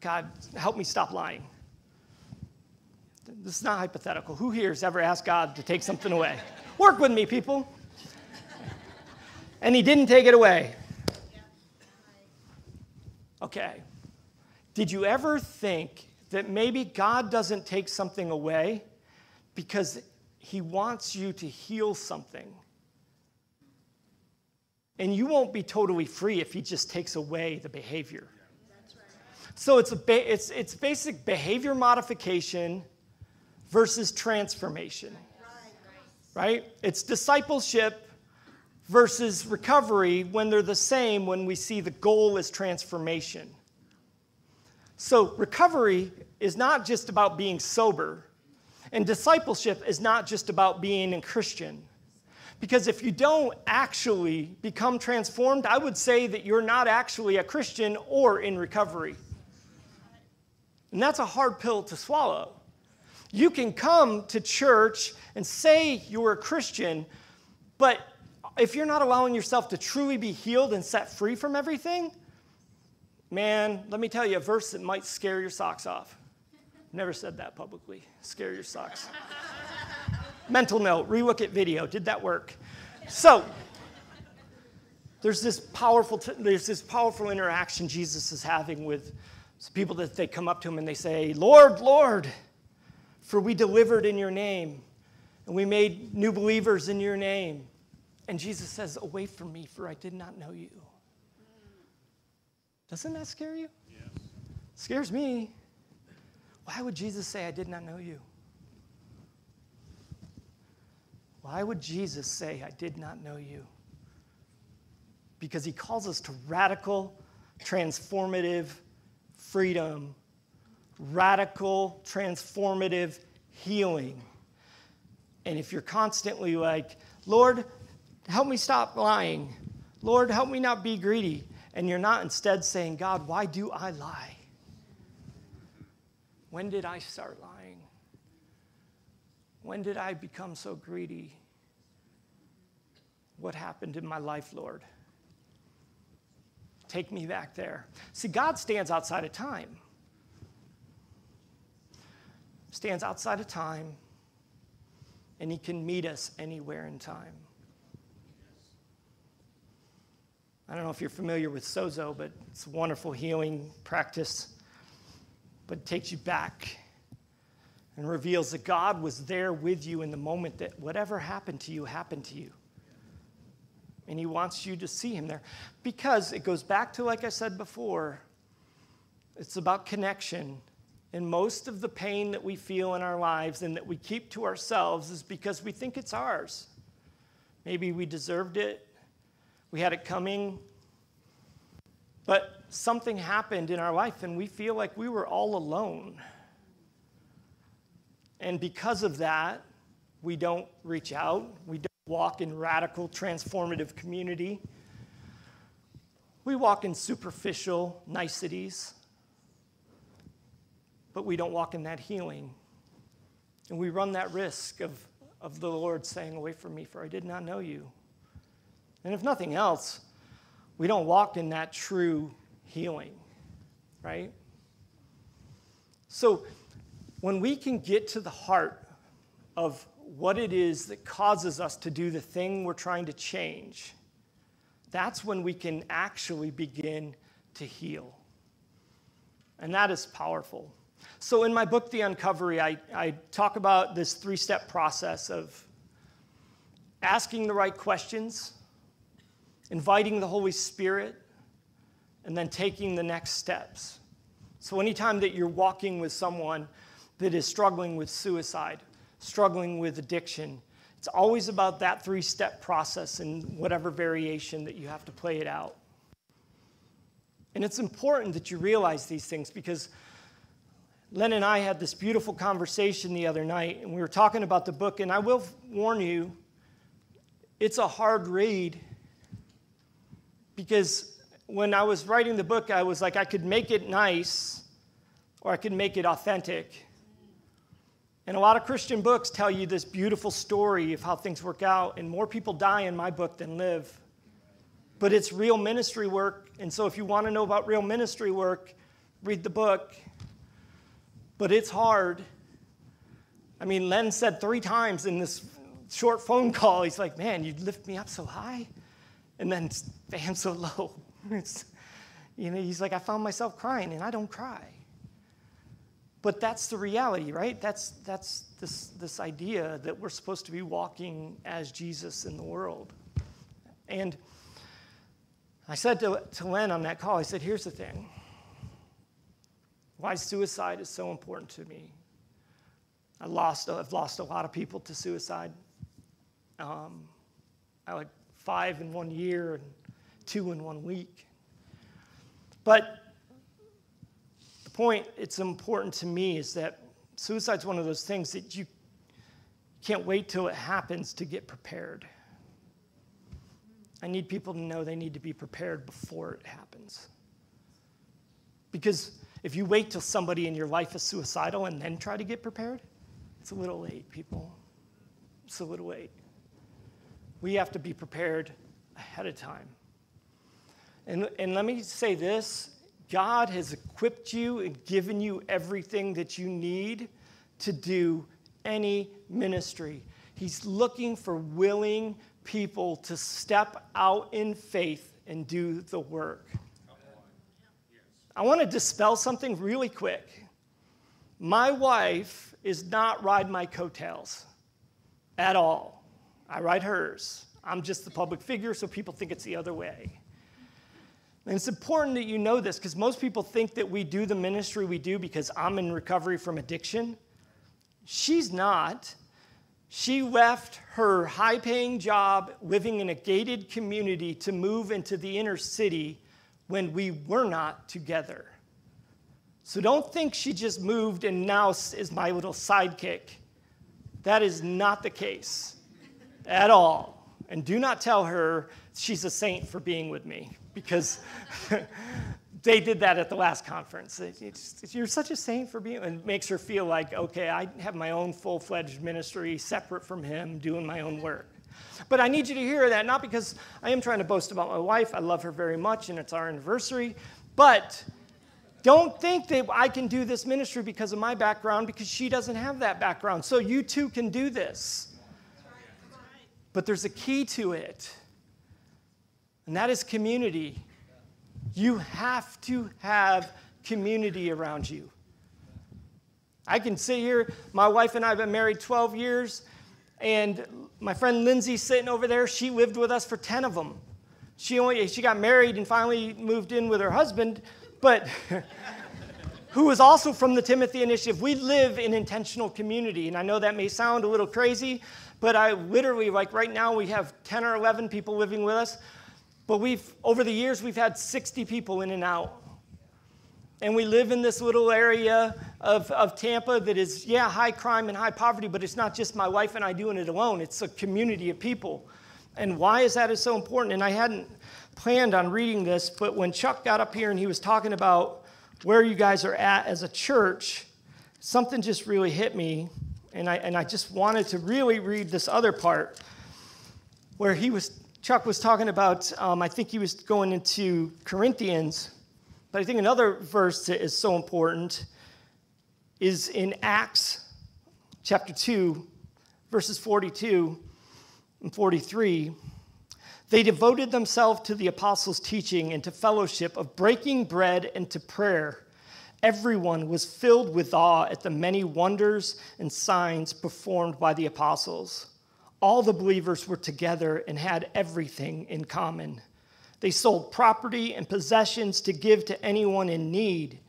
God, help me stop lying. This is not hypothetical. Who here has ever asked God to take something away? Work with me, people. And he didn't take it away. Okay. Did you ever think that maybe God doesn't take something away because he wants you to heal something? And you won't be totally free if he just takes away the behavior. So it's, a ba- it's, it's basic behavior modification versus transformation. Right? It's discipleship versus recovery when they're the same when we see the goal is transformation. So, recovery is not just about being sober, and discipleship is not just about being a Christian. Because if you don't actually become transformed, I would say that you're not actually a Christian or in recovery. And that's a hard pill to swallow. You can come to church and say you're a Christian, but if you're not allowing yourself to truly be healed and set free from everything, man, let me tell you a verse that might scare your socks off. Never said that publicly. Scare your socks. Mental note, relook at video. Did that work? So, there's this powerful t- there's this powerful interaction Jesus is having with people that they come up to him and they say, "Lord, Lord." For we delivered in your name, and we made new believers in your name. And Jesus says, Away from me, for I did not know you. Doesn't that scare you? Yes. Scares me. Why would Jesus say, I did not know you? Why would Jesus say, I did not know you? Because he calls us to radical, transformative freedom radical, transformative healing. And if you're constantly like, Lord, help me stop lying, Lord, help me not be greedy, and you're not instead saying, God, why do I lie? When did I start lying? When did I become so greedy? What happened in my life, Lord? Take me back there. See, God stands outside of time stands outside of time, and he can meet us anywhere in time. I don't know if you're familiar with Sozo, but it's a wonderful healing practice. But it takes you back and reveals that God was there with you in the moment that whatever happened to you happened to you. And He wants you to see Him there. Because it goes back to, like I said before, it's about connection. And most of the pain that we feel in our lives and that we keep to ourselves is because we think it's ours. Maybe we deserved it, we had it coming, but something happened in our life and we feel like we were all alone. And because of that, we don't reach out, we don't walk in radical, transformative community. We walk in superficial niceties, but we don't walk in that healing. And we run that risk of, of the Lord saying, Away from me, for I did not know you. And if nothing else, we don't walk in that true healing, right? So when we can get to the heart of what it is that causes us to do the thing we're trying to change, that's when we can actually begin to heal. And that is powerful. So, in my book, The Uncovery, I, I talk about this three step process of asking the right questions, inviting the Holy Spirit, and then taking the next steps. So, anytime that you're walking with someone that is struggling with suicide, struggling with addiction, it's always about that three step process and whatever variation that you have to play it out. And it's important that you realize these things because Len and I had this beautiful conversation the other night, and we were talking about the book. And I will warn you, it's a hard read because when I was writing the book, I was like, I could make it nice or I could make it authentic. And a lot of Christian books tell you this beautiful story of how things work out, and more people die in my book than live. But it's real ministry work, and so if you want to know about real ministry work, read the book. But it's hard. I mean, Len said three times in this short phone call, he's like, Man, you lift me up so high, and then bam, so low. It's, you know, he's like, I found myself crying, and I don't cry. But that's the reality, right? That's, that's this, this idea that we're supposed to be walking as Jesus in the world. And I said to, to Len on that call, I said, here's the thing why suicide is so important to me. I lost, I've lost a lot of people to suicide. Um, I like five in one year and two in one week. But the point it's important to me is that suicide's one of those things that you can't wait till it happens to get prepared. I need people to know they need to be prepared before it happens. Because if you wait till somebody in your life is suicidal and then try to get prepared, it's a little late, people. It's a little late. We have to be prepared ahead of time. And, and let me say this God has equipped you and given you everything that you need to do any ministry. He's looking for willing people to step out in faith and do the work. I want to dispel something really quick. My wife is not ride my coattails at all. I ride hers. I'm just the public figure, so people think it's the other way. And it's important that you know this because most people think that we do the ministry we do because I'm in recovery from addiction. She's not. She left her high paying job living in a gated community to move into the inner city when we were not together. So don't think she just moved and now is my little sidekick. That is not the case at all. And do not tell her she's a saint for being with me because they did that at the last conference. It's, you're such a saint for being, and makes her feel like, okay, I have my own full fledged ministry separate from him, doing my own work. But I need you to hear that, not because I am trying to boast about my wife. I love her very much, and it's our anniversary. But don't think that I can do this ministry because of my background, because she doesn't have that background. So you too can do this. But there's a key to it. And that is community. You have to have community around you. I can sit here, my wife and I have been married 12 years, and my friend Lindsay sitting over there, she lived with us for 10 of them. She only she got married and finally moved in with her husband, but who is also from the Timothy Initiative. We live in intentional community, and I know that may sound a little crazy, but I literally like right now we have 10 or 11 people living with us, but we've over the years we've had 60 people in and out. And we live in this little area of, of Tampa that is, yeah, high crime and high poverty, but it's not just my wife and I doing it alone. It's a community of people. And why is that is so important? And I hadn't planned on reading this, but when Chuck got up here and he was talking about where you guys are at as a church, something just really hit me. And I, and I just wanted to really read this other part where he was, Chuck was talking about, um, I think he was going into Corinthians but I think another verse that is so important is in Acts chapter 2, verses 42 and 43. They devoted themselves to the apostles' teaching and to fellowship, of breaking bread and to prayer. Everyone was filled with awe at the many wonders and signs performed by the apostles. All the believers were together and had everything in common. They sold property and possessions to give to anyone in need.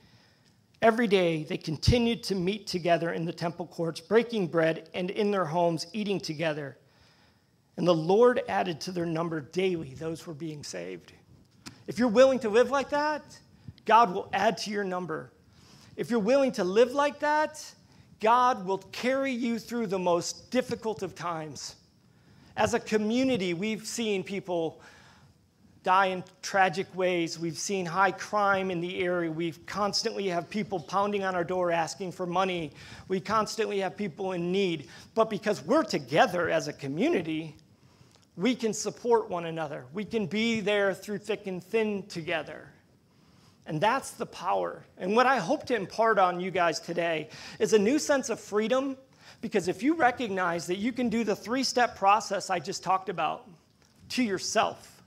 Every day, they continued to meet together in the temple courts, breaking bread, and in their homes, eating together. And the Lord added to their number daily those who were being saved. If you're willing to live like that, God will add to your number. If you're willing to live like that, God will carry you through the most difficult of times. As a community, we've seen people die in tragic ways. We've seen high crime in the area. We constantly have people pounding on our door asking for money. We constantly have people in need. But because we're together as a community, we can support one another. We can be there through thick and thin together. And that's the power. And what I hope to impart on you guys today is a new sense of freedom because if you recognize that you can do the three step process I just talked about to yourself,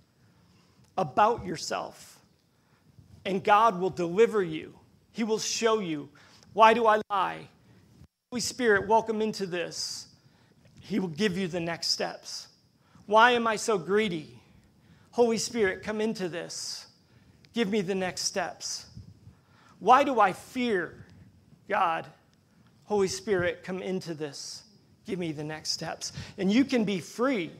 about yourself. And God will deliver you, He will show you. Why do I lie? Holy Spirit, welcome into this. He will give you the next steps. Why am I so greedy? Holy Spirit, come into this. Give me the next steps. Why do I fear? God, Holy Spirit, come into this. Give me the next steps. And you can be free.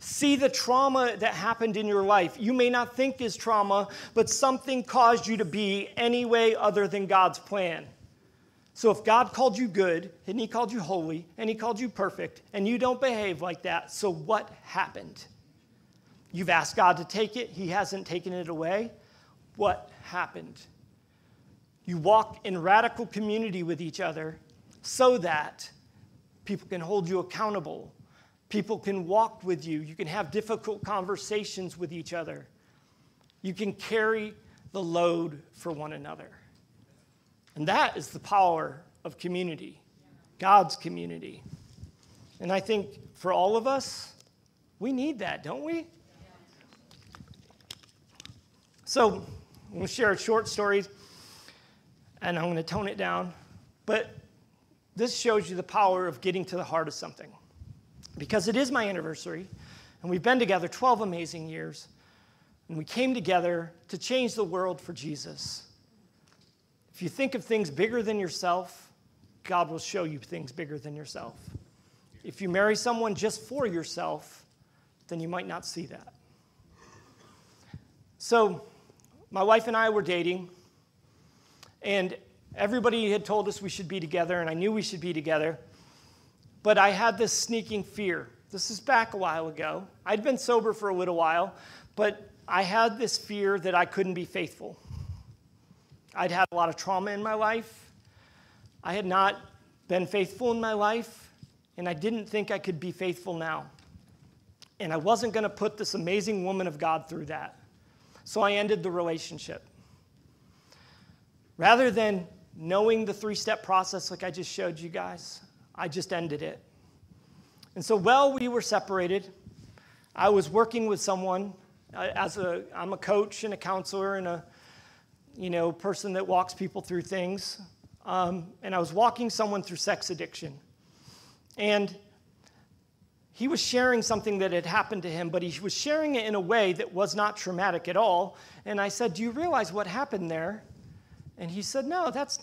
See the trauma that happened in your life. You may not think is trauma, but something caused you to be any way other than God's plan. So if God called you good, and He called you holy, and He called you perfect, and you don't behave like that, so what happened? You've asked God to take it, He hasn't taken it away. What happened? You walk in radical community with each other so that people can hold you accountable People can walk with you. You can have difficult conversations with each other. You can carry the load for one another. And that is the power of community, God's community. And I think for all of us, we need that, don't we? So, I'm going to share a short story and I'm going to tone it down. But this shows you the power of getting to the heart of something because it is my anniversary, and we've been together 12 amazing years, and we came together to change the world for Jesus. If you think of things bigger than yourself, God will show you things bigger than yourself. If you marry someone just for yourself, then you might not see that. So, my wife and I were dating, and everybody had told us we should be together, and I knew we should be together but I had this sneaking fear. This is back a while ago. I'd been sober for a little while, but I had this fear that I couldn't be faithful. I'd had a lot of trauma in my life. I had not been faithful in my life, and I didn't think I could be faithful now. And I wasn't going to put this amazing woman of God through that. So I ended the relationship. Rather than knowing the three step process like I just showed you guys, I just ended it. And so while we were separated, I was working with someone as a I'm a coach and a counselor and a you know person that walks people through things. Um, and I was walking someone through sex addiction, and he was sharing something that had happened to him, but he was sharing it in a way that was not traumatic at all. And I said, "Do you realize what happened there?" And he said, "No, that's."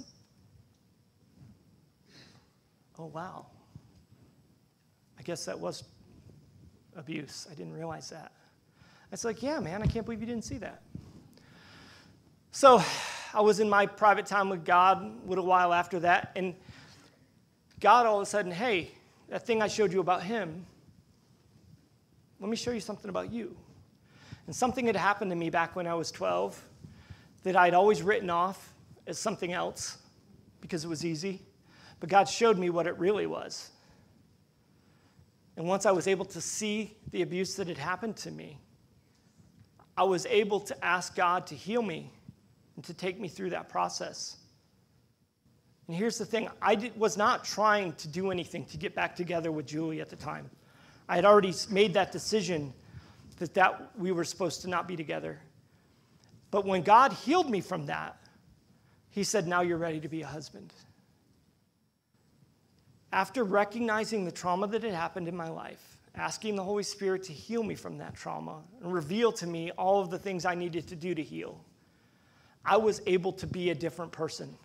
Oh wow. I guess that was abuse. I didn't realize that. I was like, yeah, man, I can't believe you didn't see that. So I was in my private time with God a little while after that, and God all of a sudden, hey, that thing I showed you about him, let me show you something about you. And something had happened to me back when I was 12 that I'd always written off as something else because it was easy. But God showed me what it really was. And once I was able to see the abuse that had happened to me, I was able to ask God to heal me and to take me through that process. And here's the thing I did, was not trying to do anything to get back together with Julie at the time. I had already made that decision that, that we were supposed to not be together. But when God healed me from that, He said, Now you're ready to be a husband. After recognizing the trauma that had happened in my life, asking the Holy Spirit to heal me from that trauma and reveal to me all of the things I needed to do to heal, I was able to be a different person.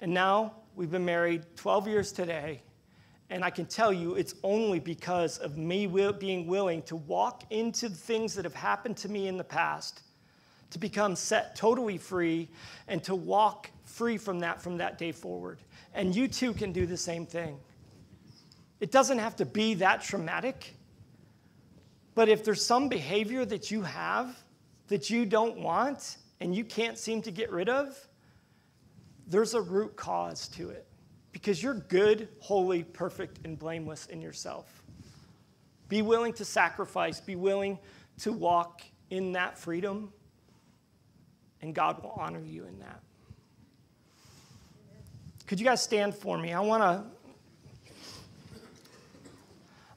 And now we've been married 12 years today, and I can tell you it's only because of me being willing to walk into the things that have happened to me in the past, to become set totally free, and to walk free from that from that day forward. And you too can do the same thing. It doesn't have to be that traumatic. But if there's some behavior that you have that you don't want and you can't seem to get rid of, there's a root cause to it because you're good, holy, perfect, and blameless in yourself. Be willing to sacrifice, be willing to walk in that freedom, and God will honor you in that. Could you guys stand for me? I want to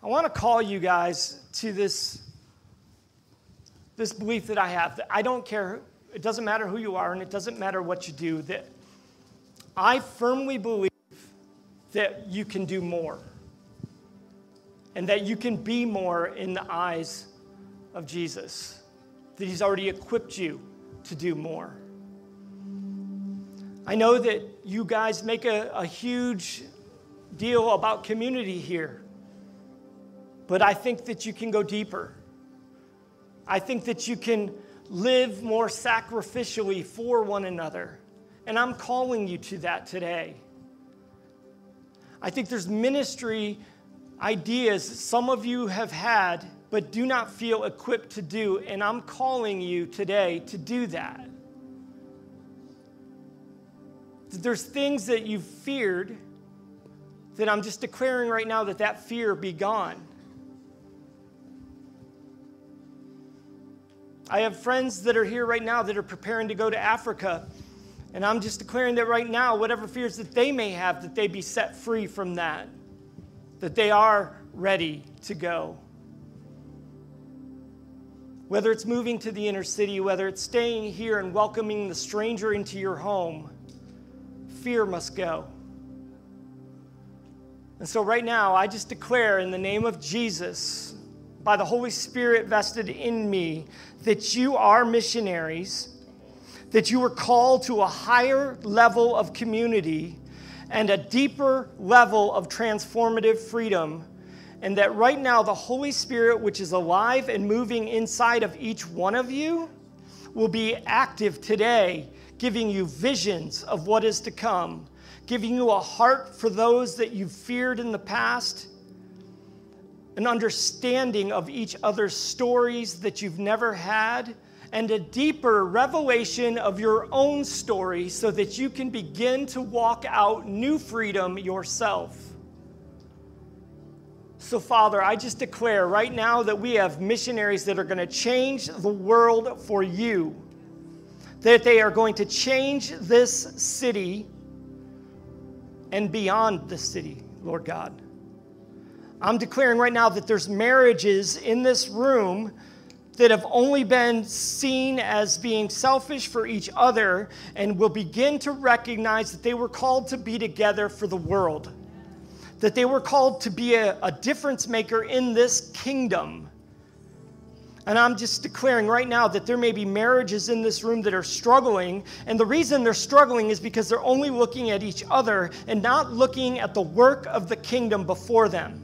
I want to call you guys to this, this belief that I have that I don't care, it doesn't matter who you are and it doesn't matter what you do, that I firmly believe that you can do more and that you can be more in the eyes of Jesus, that He's already equipped you to do more. I know that you guys make a, a huge deal about community here. But I think that you can go deeper. I think that you can live more sacrificially for one another. And I'm calling you to that today. I think there's ministry ideas some of you have had but do not feel equipped to do. And I'm calling you today to do that. There's things that you've feared that I'm just declaring right now that that fear be gone. I have friends that are here right now that are preparing to go to Africa. And I'm just declaring that right now, whatever fears that they may have, that they be set free from that, that they are ready to go. Whether it's moving to the inner city, whether it's staying here and welcoming the stranger into your home, fear must go. And so, right now, I just declare in the name of Jesus, by the Holy Spirit vested in me, that you are missionaries, that you are called to a higher level of community and a deeper level of transformative freedom. And that right now, the Holy Spirit, which is alive and moving inside of each one of you, will be active today, giving you visions of what is to come, giving you a heart for those that you've feared in the past an understanding of each other's stories that you've never had, and a deeper revelation of your own story so that you can begin to walk out new freedom yourself. So, Father, I just declare right now that we have missionaries that are going to change the world for you, that they are going to change this city and beyond the city, Lord God. I'm declaring right now that there's marriages in this room that have only been seen as being selfish for each other and will begin to recognize that they were called to be together for the world, that they were called to be a, a difference maker in this kingdom. And I'm just declaring right now that there may be marriages in this room that are struggling. And the reason they're struggling is because they're only looking at each other and not looking at the work of the kingdom before them.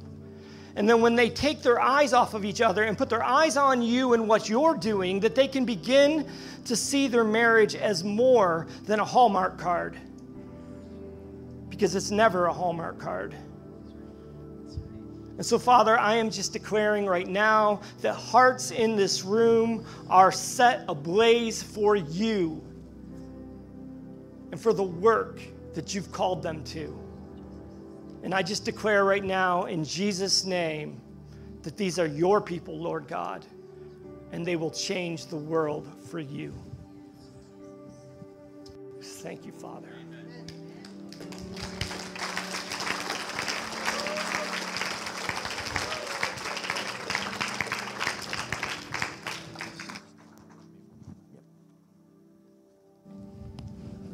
And then when they take their eyes off of each other and put their eyes on you and what you're doing, that they can begin to see their marriage as more than a Hallmark card. Because it's never a Hallmark card. And so, Father, I am just declaring right now that hearts in this room are set ablaze for you and for the work that you've called them to. And I just declare right now in Jesus' name that these are your people, Lord God, and they will change the world for you. Thank you, Father.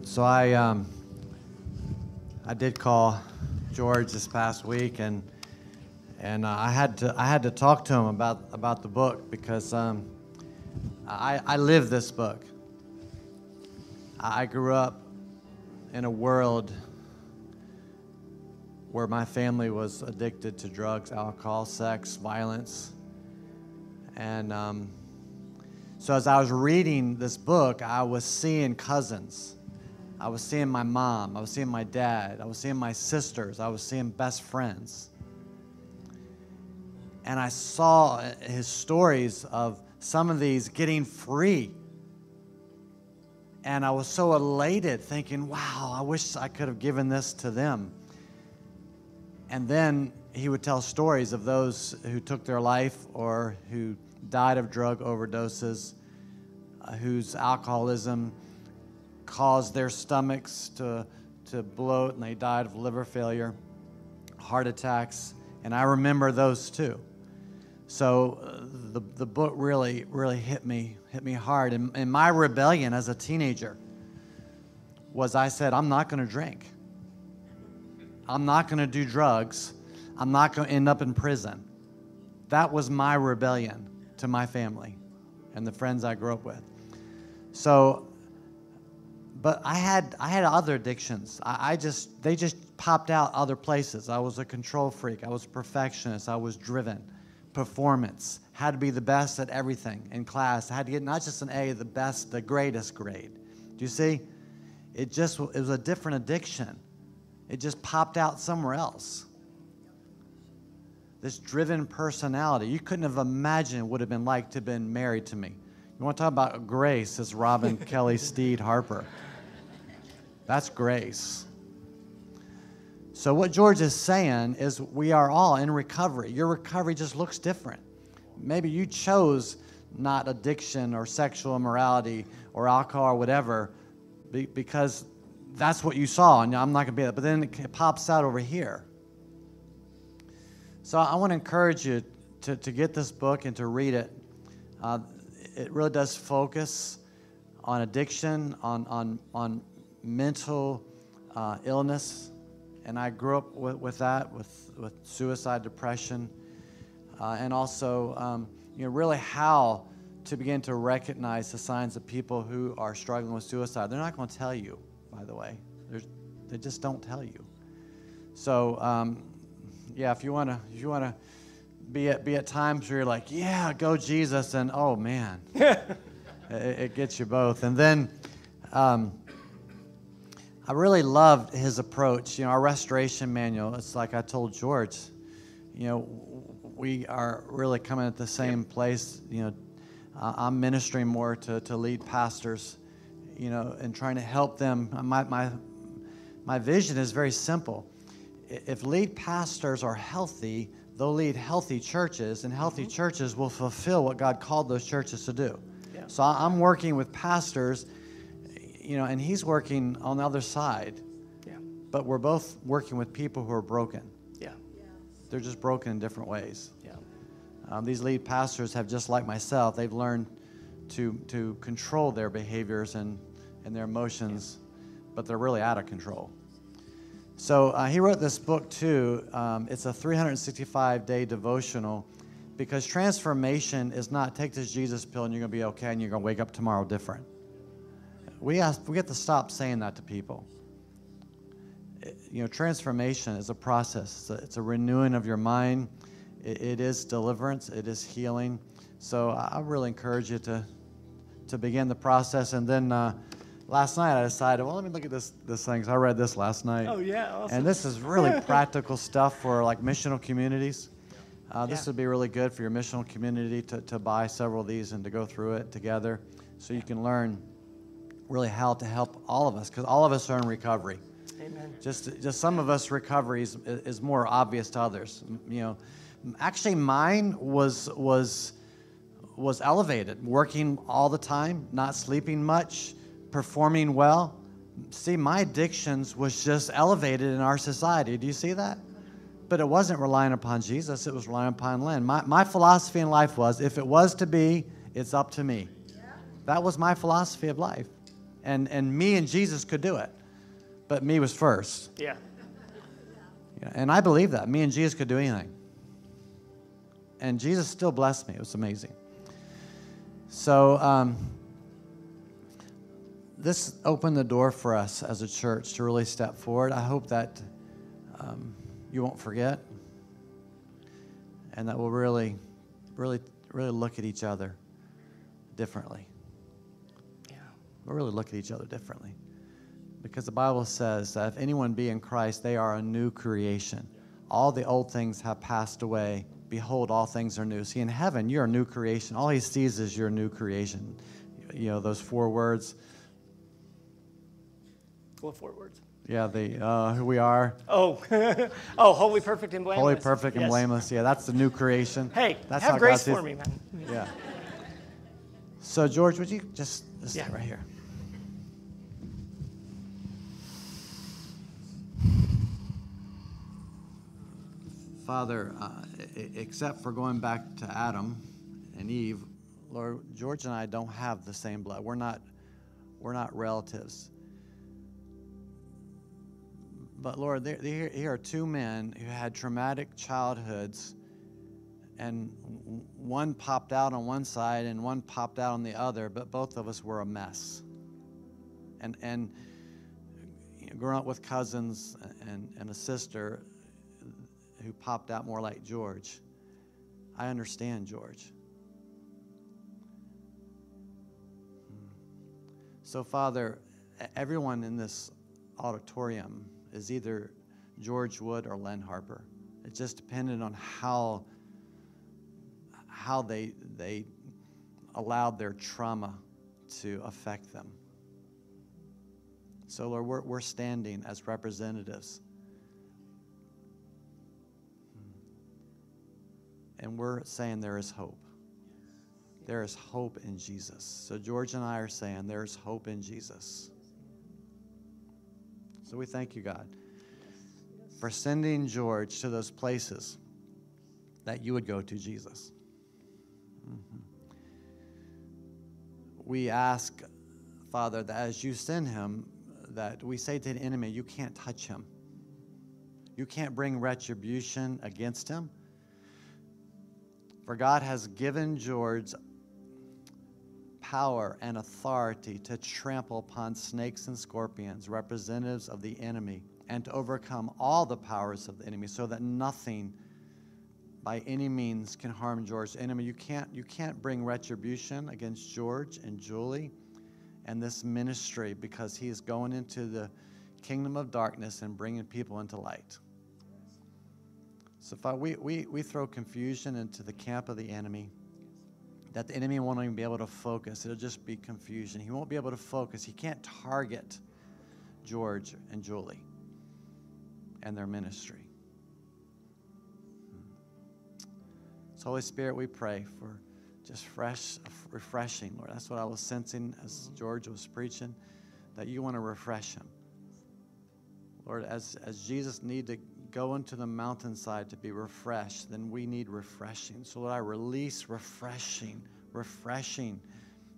So I, um, I did call George this past week, and and uh, I had to I had to talk to him about about the book because um, I I live this book. I grew up in a world where my family was addicted to drugs, alcohol, sex, violence, and um, so as I was reading this book, I was seeing cousins I was seeing my mom. I was seeing my dad. I was seeing my sisters. I was seeing best friends. And I saw his stories of some of these getting free. And I was so elated, thinking, wow, I wish I could have given this to them. And then he would tell stories of those who took their life or who died of drug overdoses, uh, whose alcoholism caused their stomachs to, to bloat and they died of liver failure, heart attacks, and I remember those too. So uh, the, the book really, really hit me, hit me hard. And, and my rebellion as a teenager was I said, I'm not going to drink. I'm not going to do drugs. I'm not going to end up in prison. That was my rebellion to my family and the friends I grew up with. So but I had I had other addictions. I, I, just they just popped out other places. I was a control freak. I was a perfectionist. I was driven. Performance had to be the best at everything in class. I had to get not just an A, the best, the greatest grade. Do you see? It just it was a different addiction. It just popped out somewhere else. This driven personality. You couldn't have imagined what it would have been like to have been married to me. You want to talk about grace as Robin Kelly Steed Harper. That's grace. So, what George is saying is, we are all in recovery. Your recovery just looks different. Maybe you chose not addiction or sexual immorality or alcohol or whatever because that's what you saw, and I'm not going to be that. But then it pops out over here. So, I want to encourage you to, to get this book and to read it. Uh, it really does focus on addiction, on, on, on mental uh, illness, and I grew up with, with that, with, with suicide, depression, uh, and also, um, you know, really how to begin to recognize the signs of people who are struggling with suicide. They're not going to tell you, by the way. There's, they just don't tell you. So, um, yeah, if you want to, if you want to be at be at times where you're like, yeah, go Jesus, and oh man, it, it, gets you both. And then. Um, I really loved his approach. You know, our restoration manual, it's like I told George, you know, we are really coming at the same place. You know, I'm ministering more to, to lead pastors, you know, and trying to help them. My, my, my vision is very simple. If lead pastors are healthy, they'll lead healthy churches, and healthy mm-hmm. churches will fulfill what God called those churches to do. Yeah. So I'm working with pastors you know, and he's working on the other side. Yeah. But we're both working with people who are broken. Yeah. They're just broken in different ways. Yeah. Um, these lead pastors have, just like myself, they've learned to, to control their behaviors and, and their emotions, but they're really out of control. So uh, he wrote this book too. Um, it's a 365 day devotional because transformation is not take this Jesus pill and you're going to be okay and you're going to wake up tomorrow different. We, have, we have to stop saying that to people. It- you know, transformation is a process, it's a, it's a renewing of your mind, it, it is deliverance, it is healing. So I, I really encourage you to, to begin the process. And then uh, last night I decided, well, let me look at this, this thing. So I read this last night. Oh, yeah, awesome. And this is really practical stuff for like missional communities. Uh, this Yeah. would be really good for your missional community to, to buy several of these and to go through it together so you can learn really how to help all of us because all of us are in recovery. Amen. Just, just some of us recovery is, is more obvious to others. You know, actually mine was was was elevated, working all the time, not sleeping much, performing well. See, my addictions was just elevated in our society. Do you see that? But it wasn't relying upon Jesus, it was relying upon Len. My, my philosophy in life was if it was to be, it's up to me. That was my philosophy of life. And, and me and Jesus could do it. But me was first. Yeah. Yeah, and I believe that. Me and Jesus could do anything. And Jesus still blessed me. It was amazing. So, um, this opened the door for us as a church to really step forward. I hope that um, you won't forget and that we'll really, really, really look at each other differently. We'll really look at each other differently. Because the Bible says that if anyone be in Christ, they are a new creation. All the old things have passed away. Behold, all things are new. See, in heaven, you're a new creation. All he sees is your new creation. You know, those four words. What four words? Yeah, the uh, who we are, Oh, oh, holy, perfect, and blameless. holy, perfect, and Yes. blameless. Yeah, that's the new creation. Hey, that's have how grace God sees- for me, man. Yeah. So, George, would you just, just Yeah. right here? Father, uh, except for going back to Adam and Eve, Lord, George and I don't have the same blood. We're not, we're not relatives. But Lord, there, there, here are two men who had traumatic childhoods and one popped out on one side and one popped out on the other, but both of us were a mess. And and growing up with cousins and, and a sister who popped out more like George, I understand George. Hmm. So, Father, everyone in this auditorium is either George Wood or Len Harper. It just depended on how how they they allowed their trauma to affect them. So Lord, we're, we're standing as representatives. And we're saying there is hope. There is hope in Jesus. So George and I are saying there is hope in Jesus. So we thank you, God, for sending George to those places that you would go to, Jesus. Mm-hmm. we ask, Father, that as you send him, that we say to the enemy, you can't touch him. You can't bring retribution against him. For God has given George power and authority to trample upon snakes and scorpions, representatives of the enemy, and to overcome all the powers of the enemy so that nothing by any means can harm George. Enemy, you can't you can't bring retribution against George and Julie and this ministry because he is going into the kingdom of darkness and bringing people into light. So if we, we, we throw confusion into the camp of the enemy, that the enemy won't even be able to focus. It'll just be confusion. He won't be able to focus. He can't target George and Julie and their ministry. Hmm. So, Holy Spirit, we pray for just fresh, refreshing, Lord. That's what I was sensing as George was preaching, that you want to refresh him. Lord, as, as Jesus needed to go into the mountainside to be refreshed, then we need refreshing. So, Lord, I release refreshing, refreshing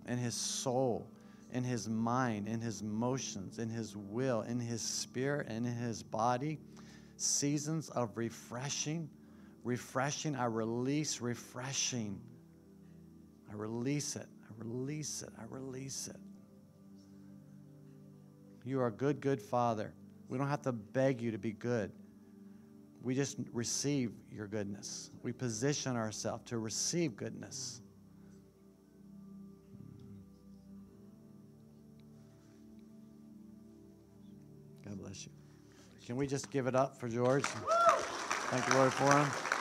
in his soul, in his mind, in his motions, in his will, in his spirit, and in his body. Seasons of refreshing, refreshing. I release refreshing. I release it. I release it. I release it. You are a good, good Father. We don't have to beg you to be good. We just receive your goodness. We position ourselves to receive goodness. God bless you. Can we just give it up for George? Thank you, Lord, for him.